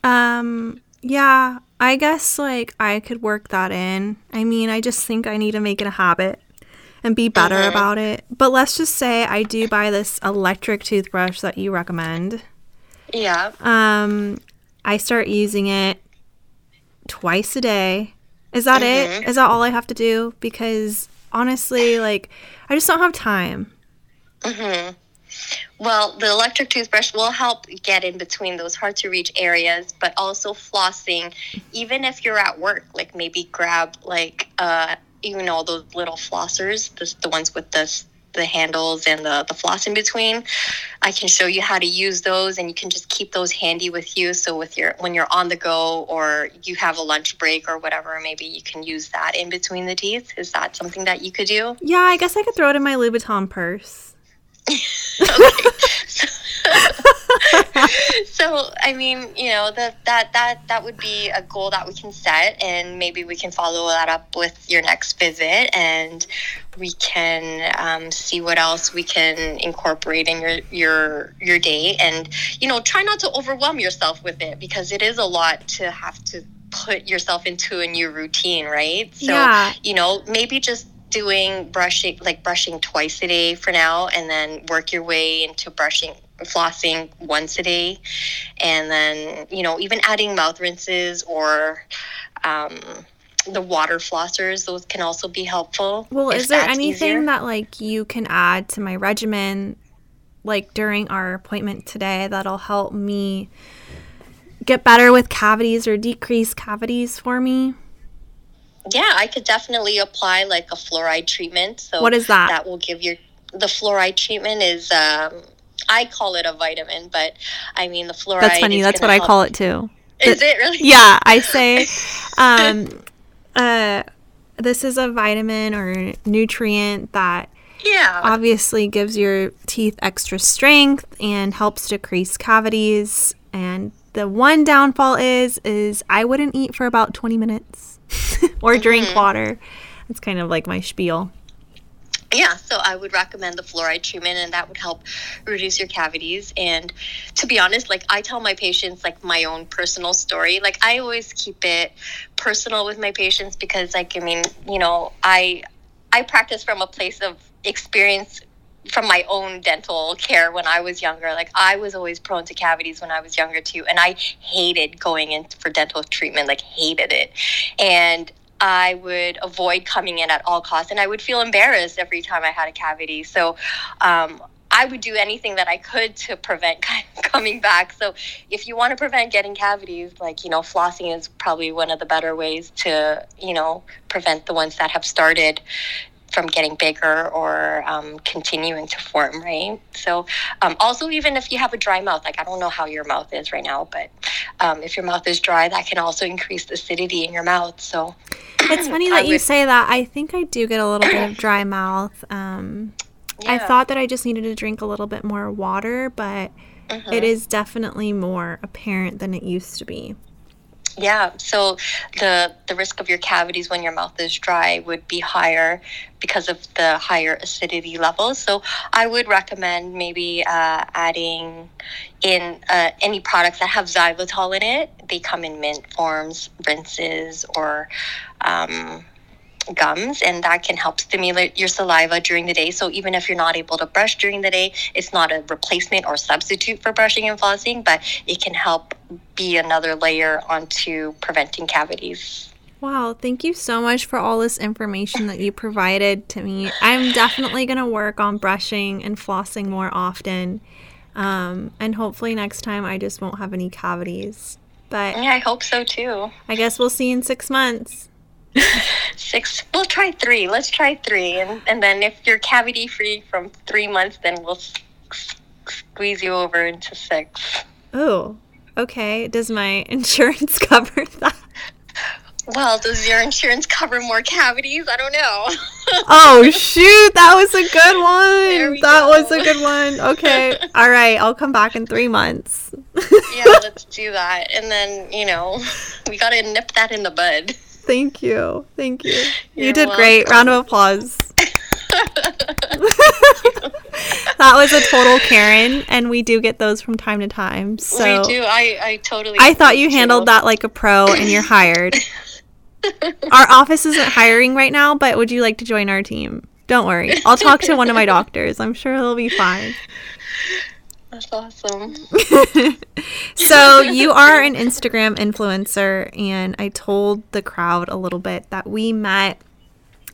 Um, yeah, I guess like I could work that in. I mean, I just think I need to make it a habit and be better Mhm. about it. But let's just say I do buy this electric toothbrush that you recommend. Yeah. Um, I start using it twice a day. Is that it? Mhm. Is that all I have to do? Because honestly, like, I just don't have time. hmm Well, the electric toothbrush will help get in between those hard to reach areas, but also flossing, even if you're at work, like maybe grab like uh you know those little flossers, the, the ones with the the handles and the, the floss in between. I can show you how to use those and you can just keep those handy with you. So with your when you're on the go or you have a lunch break or whatever, maybe you can use that in between the teeth. Is that something that you could do? Yeah, I guess I could throw it in my Louboutin purse. So, I mean, you know, that that that that would be a goal that we can set, and maybe we can follow that up with your next visit, and we can um, see what else we can incorporate in your your your day, and you know, try not to overwhelm yourself with it because it is a lot to have to put yourself into a new routine, right? So, Yeah. you know, maybe just doing brushing like brushing twice a day for now and then work your way into brushing flossing once a day and then you know even adding mouth rinses or um, the water flossers those can also be helpful Well, is there anything easier. that like you can add to my regimen like during our appointment today that'll help me get better with cavities or decrease cavities for me? Yeah i could definitely apply like a fluoride treatment so What is that? that will give your the fluoride treatment is um, i call it a vitamin but i mean the fluoride That's funny. That's what gonna I call it too. is it really Yeah, I say um uh this is a vitamin or nutrient that yeah obviously gives your teeth extra strength and helps decrease cavities and the one downfall is is I wouldn't eat for about 20 minutes. or drink mm-hmm. water. It's kind of like my spiel. Yeah, so I would recommend the fluoride treatment, and that would help reduce your cavities. And to be honest, like I tell my patients, like my own personal story. Like I always keep it personal with my patients because, like, I mean, you know, I I practice from a place of experience from my own dental care when I was younger. Like I was always prone to cavities when I was younger too, and I hated going in for dental treatment. Like hated it, and I would avoid coming in at all costs, and I would feel embarrassed every time I had a cavity. So. Um, I would do anything that I could to prevent coming back. So, if you want to prevent getting cavities, like, you know, flossing is probably one of the better ways to, you know, prevent the ones that have started from getting bigger or um, continuing to form, right? So, um, also, even if you have a dry mouth, like I don't know how your mouth is right now, but um, if your mouth is dry, that can also increase acidity in your mouth. So, it's funny that you say that. I think I do get a little bit of dry mouth. Um, yeah. I thought that I just needed to drink a little bit more water, but mm-hmm. it is definitely more apparent than it used to be. Yeah, so the the risk of your cavities when your mouth is dry would be higher because of the higher acidity levels. So I would recommend maybe uh, adding in uh, any products that have xylitol in it. They come in mint forms, rinses, or um, gums and that can help stimulate your saliva during the day. So even if you're not able to brush during the day, it's not a replacement or substitute for brushing and flossing, but it can help be another layer onto preventing cavities. Wow, thank you so much for all this information that you provided to me. I'm definitely going to work on brushing and flossing more often. Um, and hopefully next time I just won't have any cavities. But yeah, I hope so too. I guess we'll see in six months. Six we'll try three. Let's try three. And, and then if you're cavity free from three months then we'll s- squeeze you over into six. Oh okay. Does my insurance cover that? Well does your insurance cover more cavities? I don't know. Oh shoot. That was a good one. That go. was a good one. Okay. All right. I'll come back in three months. Yeah let's do that. And then you know we gotta nip that in the bud Thank you. Thank you. You're you did welcome. great. Round of applause. that was a total Karen, and we do get those from time to time. So we do. I, I totally. I thought you handled that like a pro, and you're hired. our office isn't hiring right now, but would you like to join our team? Don't worry. I'll talk to one of my doctors. I'm sure he'll be fine. That's awesome. so, you are an Instagram influencer, and I told the crowd a little bit that we met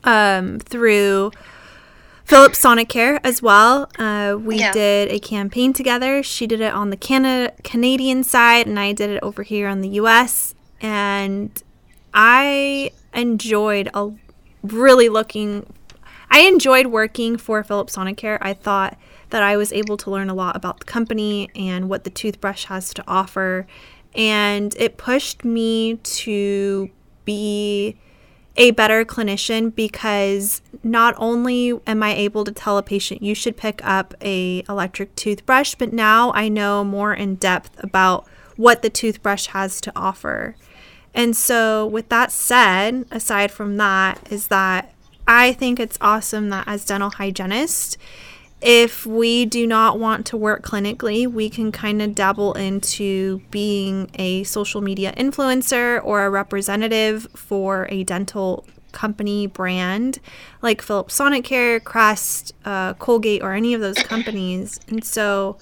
um, through Philips Sonicare as well. Uh, we yeah. did a campaign together. She did it on the Canada Canadian side, and I did it over here on the US. And I enjoyed a really looking. I enjoyed working for Philips Sonicare. I thought that I was able to learn a lot about the company and what the toothbrush has to offer. And it pushed me to be a better clinician because not only am I able to tell a patient you should pick up a electric toothbrush, but now I know more in depth about what the toothbrush has to offer. And so with that said, aside from that is that I think it's awesome that as dental hygienists, if we do not want to work clinically, we can kind of dabble into being a social media influencer or a representative for a dental company brand like Philips Sonicare, Crest, uh, Colgate, or any of those companies. And so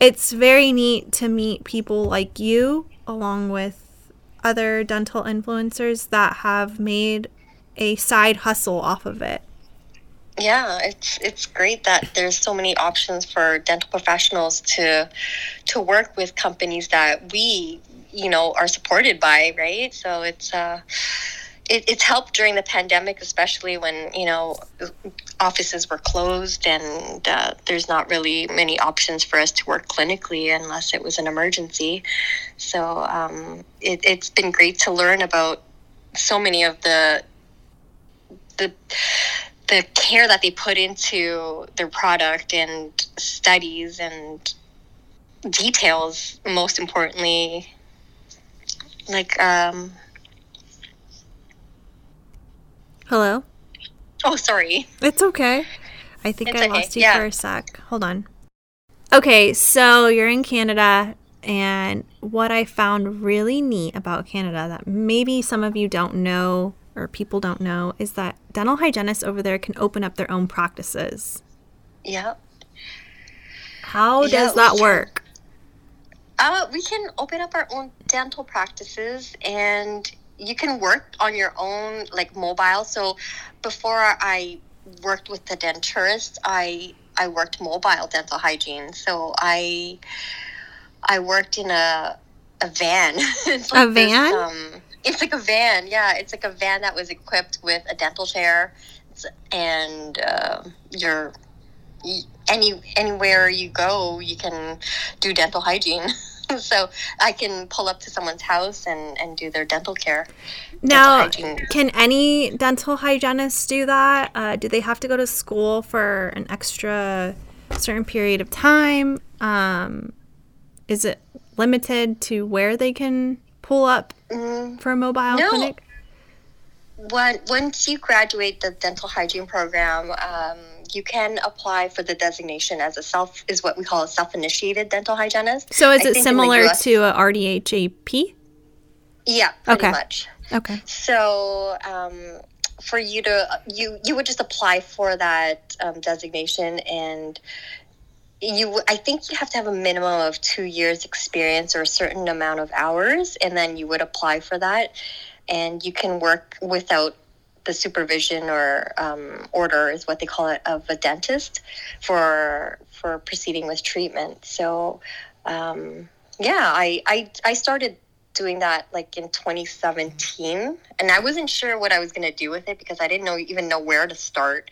it's very neat to meet people like you along with other dental influencers that have made a side hustle off of it yeah it's it's great that there's so many options for dental professionals to to work with companies that we you know are supported by right? So it's uh it, it's helped during the pandemic especially when you know offices were closed and uh, there's not really many options for us to work clinically unless it was an emergency. So um, it, it's been great to learn about so many of the the the care that they put into their product and studies and details most importantly like um Hello? Oh, sorry. It's okay. I think It's I okay, lost you yeah. for a sec. Hold on. Okay, so you're in Canada, and what I found really neat about Canada that maybe some of you don't know or people don't know is that dental hygienists over there can open up their own practices. Yep. How does we that can. work? Uh, we can open up our own dental practices and you can work on your own like mobile. So before I worked with the denturist, I I worked mobile dental hygiene. So I I worked in a a van. It's A this, van? um, it's like a van. Yeah, it's like a van that was equipped with a dental chair and uh, your any anywhere you go, you can do dental hygiene. so I can pull up to someone's house and, and do their dental care. Now, hygiene. can any dental hygienist do that? Uh, do they have to go to school for an extra certain period of time? Um, is it limited to where they can pull up Mm, for a mobile No. clinic? when, once you graduate the dental hygiene program, um, you can apply for the designation as a self is what we call a self-initiated dental hygienist. So is I it think in the similar US to a RDHAP? Yeah, pretty Okay. much. Okay. So um, for you to you you would just apply for that um, designation and you I think you have to have a minimum of two years experience or a certain amount of hours and then you would apply for that. And you can work without the supervision or um, order is what they call it of a dentist for for proceeding with treatment. So um, yeah I, I i started doing that like in 2017 and i wasn't sure what i was going to do with it because i didn't know even know where to start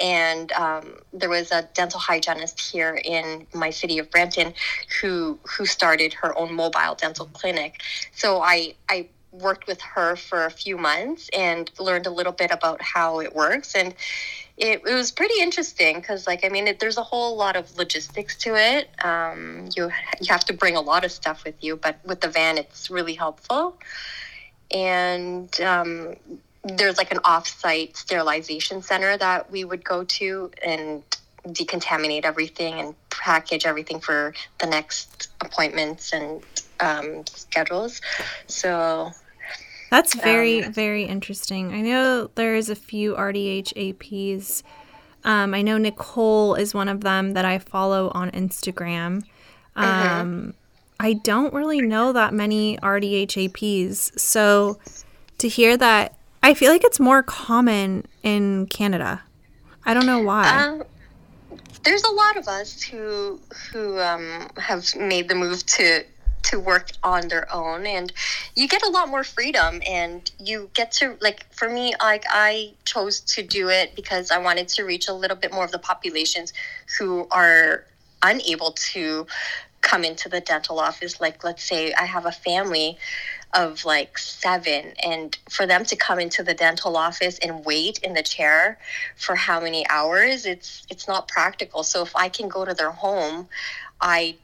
and um, there was a dental hygienist here in my city of Brampton who who started her own mobile dental clinic. So I I worked with her for a few months and learned a little bit about how it works. And it, it was pretty interesting because like i mean it, there's a whole lot of logistics to it. Um, you you have to bring a lot of stuff with you but with the van it's really helpful. And um, there's like an off-site sterilization center that we would go to and decontaminate everything and package everything for the next appointments and um, schedules so That's very, Um, very interesting. I know there's a few RDH APs. Um, I know Nicole is one of them that I follow on Instagram. Um, I don't really know that many RDH APs. So to hear that, I feel like it's more common in Canada. I don't know why. Um, there's a lot of us who who um, have made the move to to work on their own, and you get a lot more freedom, and you get to like for me, like I chose to do it because I wanted to reach a little bit more of the populations who are unable to come into the dental office. Like, let's say I have a family of like seven. And for them to come into the dental office and wait in the chair for how many hours it's it's not practical. So if i can go to their home i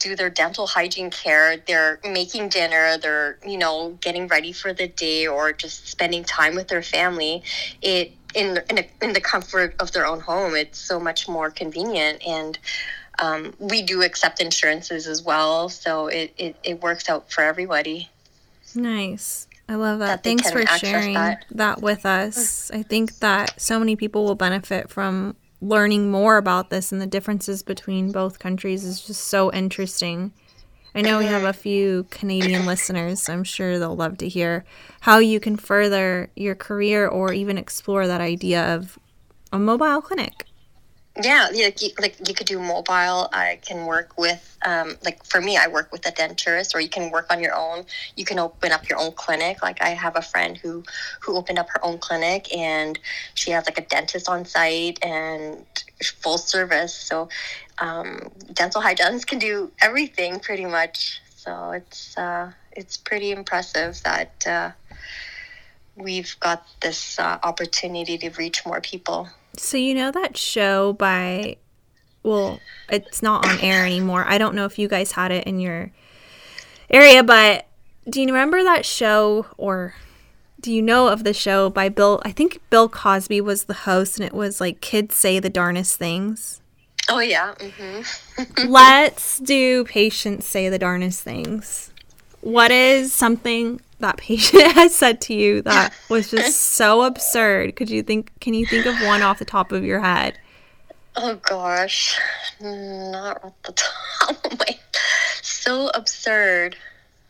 do their dental hygiene care. They're making dinner. They're you know getting ready for the day or just spending time with their family. It in in, a, in the comfort of their own home it's so much more convenient. And um, we do accept insurances as well. So it, it, it works out for everybody Nice. I love that. that Thanks for sharing that. that. with us. Mm. I think that so many people will benefit from learning more about this and the differences between both countries is just so interesting. I know we have a few Canadian listeners, so I'm sure they'll love to hear how you can further your career or even explore that idea of a mobile clinic. Yeah, like you, like you could do mobile. I can work with, um, like for me, I work with a dentist or you can work on your own. You can open up your own clinic. Like I have a friend who who opened up her own clinic, and she has like a dentist on site and full service. So um, dental hygienists can do everything pretty much. So it's uh, it's pretty impressive that uh, we've got this uh, opportunity to reach more people. So you know that show by well, it's not on air anymore. I don't know if you guys had it in your area, but do you remember that show or do you know of the show by Bill? I think Bill Cosby was the host, and it was like kids say the darnest things. Oh yeah. Mm-hmm. Let's do patients say the darnest things. What is something that patient has said to you that was just so absurd? Could you think? Can you think of one off the top of your head? Oh gosh, not off the top of my. So absurd.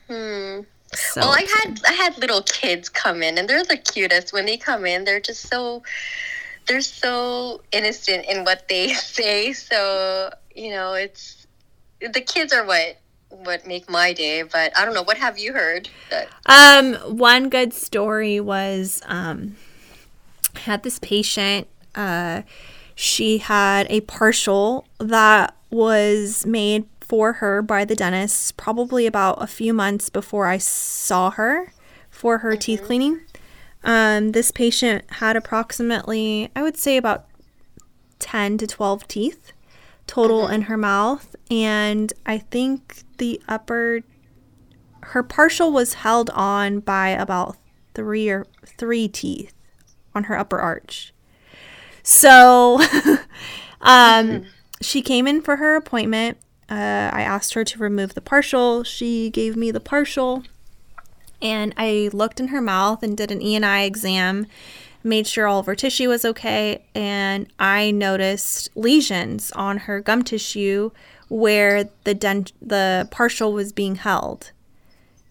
Hmm. So well, I had I had little kids come in, and they're the cutest. When they come in, they're just so they're so innocent in what they say. So you know, it's the kids are what what make my day. But I don't know. What have you heard? That, Um, one good story was um, I had this patient. Uh, she had a partial that was made for her by the dentist probably about a few months before I saw her for her teeth cleaning. Um, this patient had approximately, I would say, about 10 to 12 teeth total in her mouth. And I think the upper her partial was held on by about three or three teeth on her upper arch. So um, she came in for her appointment. Uh, I asked her to remove the partial. She gave me the partial. And I looked in her mouth and did an E&I exam, made sure all of her tissue was okay. And I noticed lesions on her gum tissue where the dent- the partial was being held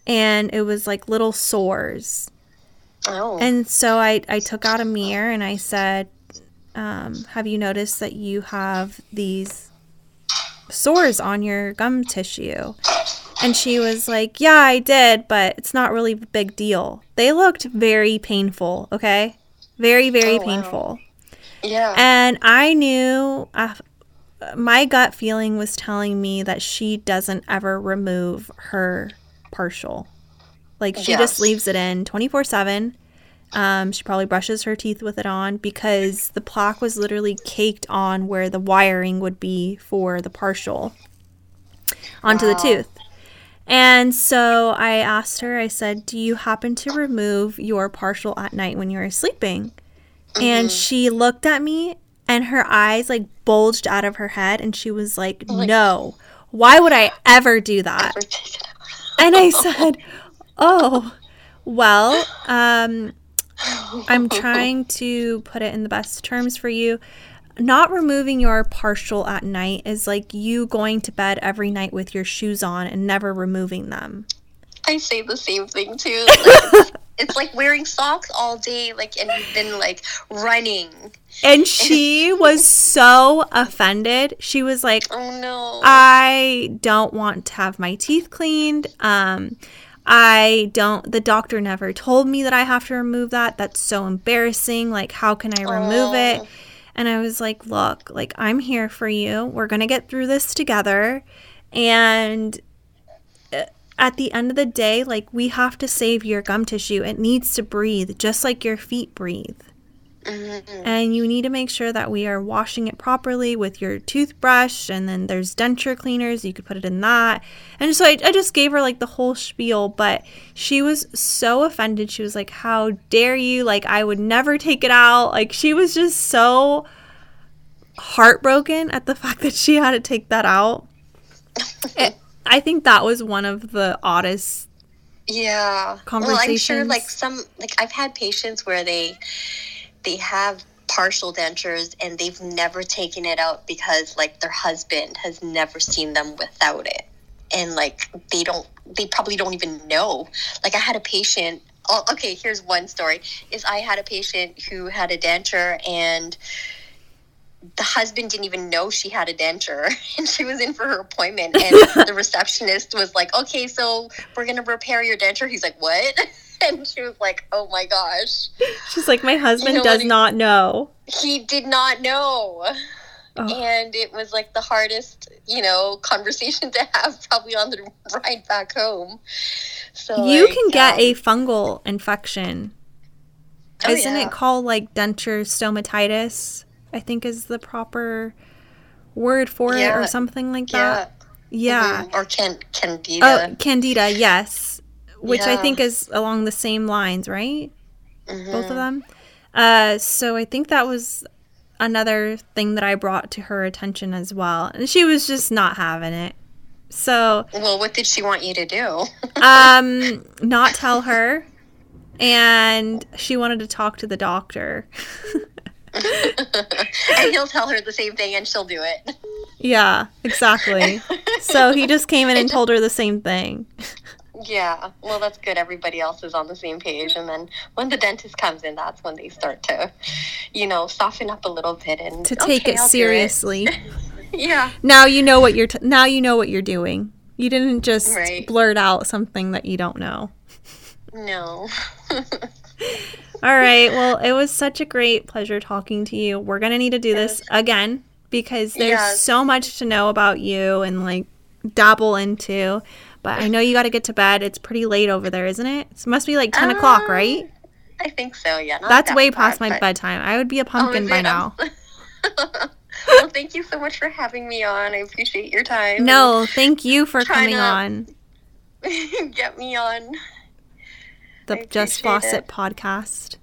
and it was like little sores. oh, And so I, I took out a mirror and I said, um, Have you noticed that you have these sores on your gum tissue? And she was like, Yeah, I did, but it's not really a big deal. They looked very painful, okay? Very, very Oh, wow. painful. yeah. And I knew uh, my gut feeling was telling me that she doesn't ever remove her partial. Like she just leaves it in 24 7. Um, she probably brushes her teeth with it on because the plaque was literally caked on where the wiring would be for the partial onto the tooth. And so I asked her, I said, Do you happen to remove your partial at night when you're sleeping? And she looked at me and her eyes like bulged out of her head and she was like, No, why would I ever do that? And I said, Oh, well, um, I'm trying to put it in the best terms for you. Not removing your partial at night is like you going to bed every night with your shoes on and never removing them. I say the same thing too. Like, it's, it's like wearing socks all day, like and then like running. And she was so offended. She was like, Oh no. I don't want to have my teeth cleaned. Um, I don't, the doctor never told me that I have to remove that. That's so embarrassing. Like, how can I remove it? And I was like, look, like, I'm here for you. We're going to get through this together. And uh, at the end of the day, like, we have to save your gum tissue. It needs to breathe just like your feet breathe. Mm-hmm. And you need to make sure that we are washing it properly with your toothbrush. And then there's denture cleaners. You could put it in that. And so I, I just gave her like the whole spiel. But she was so offended. She was like, How dare you? Like, I would never take it out. Like, she was just so heartbroken at the fact that she had to take that out. It- I think that was one of the oddest Yeah. Well, I'm sure like some like I've had patients where they they have partial dentures and they've never taken it out because like their husband has never seen them without it. And like they don't they probably don't even know. Like I had a patient oh, okay, here's one story. Is I had a patient who had a denture and the husband didn't even know she had a denture and she was in for her appointment and the receptionist was like okay so we're gonna repair your denture he's like what and she was like oh my gosh She's like, My husband know does he- not know. he did not know Oh. and it was like the hardest you know conversation to have probably on the ride back home so you like, can get um, a fungal infection. Oh, Isn't yeah. it called like denture stomatitis? I think is the proper word for it or something like yeah that. Yeah. Mhm. or can candida Oh, candida, yes. Which I think is along the same lines, right? both of them. Uh, so I think that was another thing that I brought to her attention as well, and she was just not having it. So, Well, what did she want you to do? um, not tell her, and she wanted to talk to the doctor. and he'll tell her the same thing and she'll do it. yeah, exactly. So he just came in and told her the same thing. Yeah, well, that's good. Everybody else is on the same page. And then when the dentist comes in, that's when they start to, you know, soften up a little bit and To take "Okay, it I'll seriously. Yeah. now you know what you're t- now you know what you're doing. You didn't just Right. blurt out something that you don't know. No. All right. Well, it was such a great pleasure talking to you. We're going to need to do this again because there's Yes. so much to know about you and like dabble into. But I know you got to get to bed. It's pretty late over there, isn't it? It must be like 10 o'clock, Um, right? I think so, yeah. That's that way past my but- bedtime. I would be a Oh, pumpkin is by now. well, thank you so much for having me on. I appreciate your time. No, thank you for coming on Get me on the Just Floss It. podcast.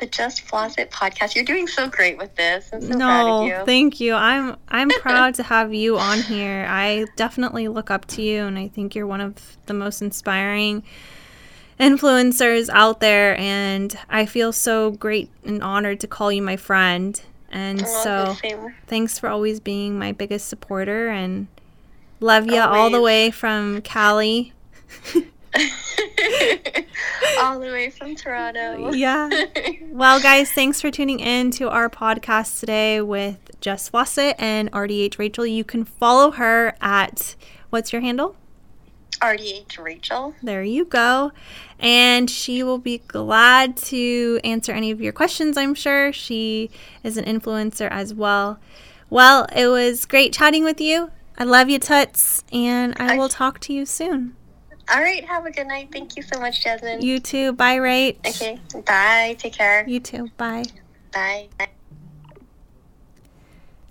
The Just Floss It podcast. You're doing so great with this. I'm so proud No, of you. thank you. I'm I'm proud to have you on here. I definitely look up to you and I think you're one of the most inspiring influencers out there and I feel so great and honored to call you my friend. And so thanks for always being my biggest supporter and love you all the way from Cali. All the way from Toronto. Yeah. Well, guys, thanks for tuning in to our podcast today with Just Floss It and RDH Rachel. You can follow her at what's your handle? RDH Rachel. There you go. And she will be glad to answer any of your questions, I'm sure. She is an influencer as well. Well, it was great chatting with you. I love you, Tuts, and I will talk to you soon. All right. Have a good night. Thank you so much, Jasmine. You too. Bye, Rach. okay. Bye. Take care. You too. Bye. Bye.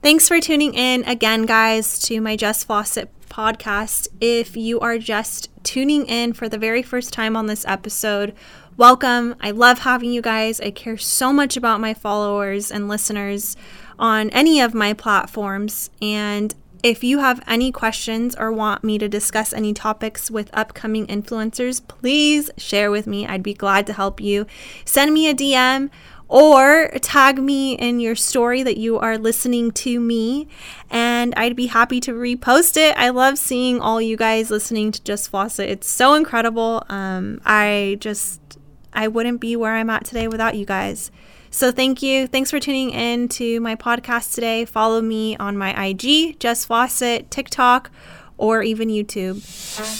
Thanks for tuning in again, guys, to my Just Floss It podcast. If you are just tuning in for the very first time on this episode, welcome. I love having you guys. I care so much about my followers and listeners on any of my platforms. And if you have any questions or want me to discuss any topics with upcoming influencers, please share with me. I'd be glad to help you. Send me a DM or tag me in your story that you are listening to me, and I'd be happy to repost it. I love seeing all you guys listening to Just Floss It. It's so incredible. Um, I just, I wouldn't be where I'm at today without you guys. So thank you. Thanks for tuning in to my podcast today. Follow me on my IG, Just Floss It, TikTok, or even YouTube.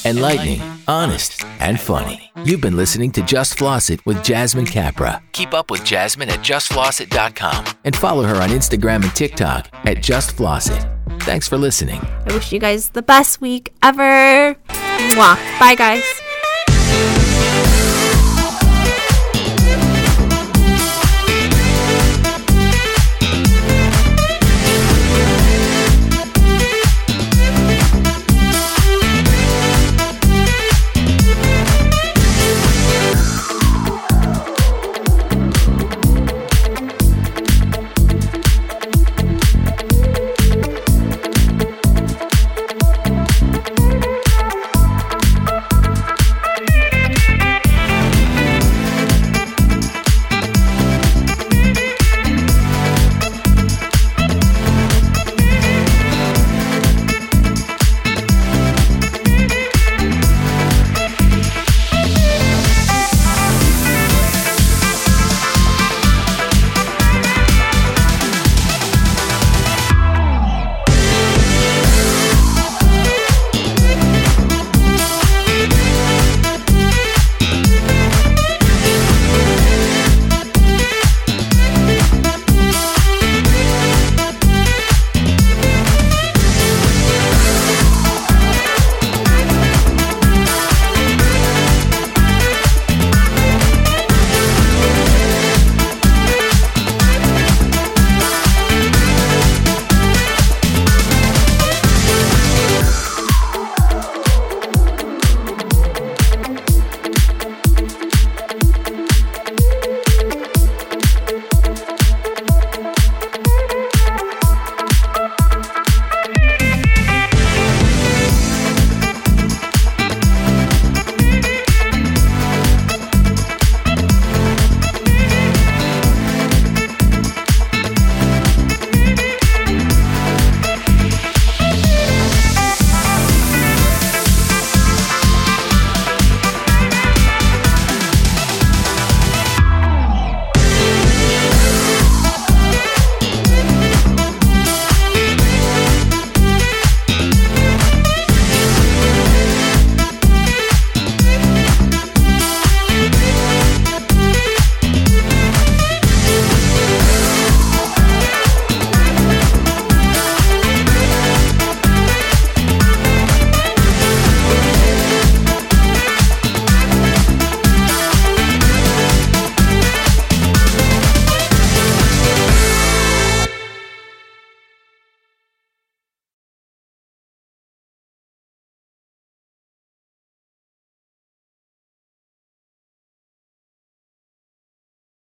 Enlightening, honest, and funny. You've been listening to Just Floss It with Jasmine Capra. Keep up with Jasmine at justflossit.com and follow her on Instagram and TikTok at Just Floss It. Thanks for listening. I wish you guys the best week ever. Mwah. Bye, guys.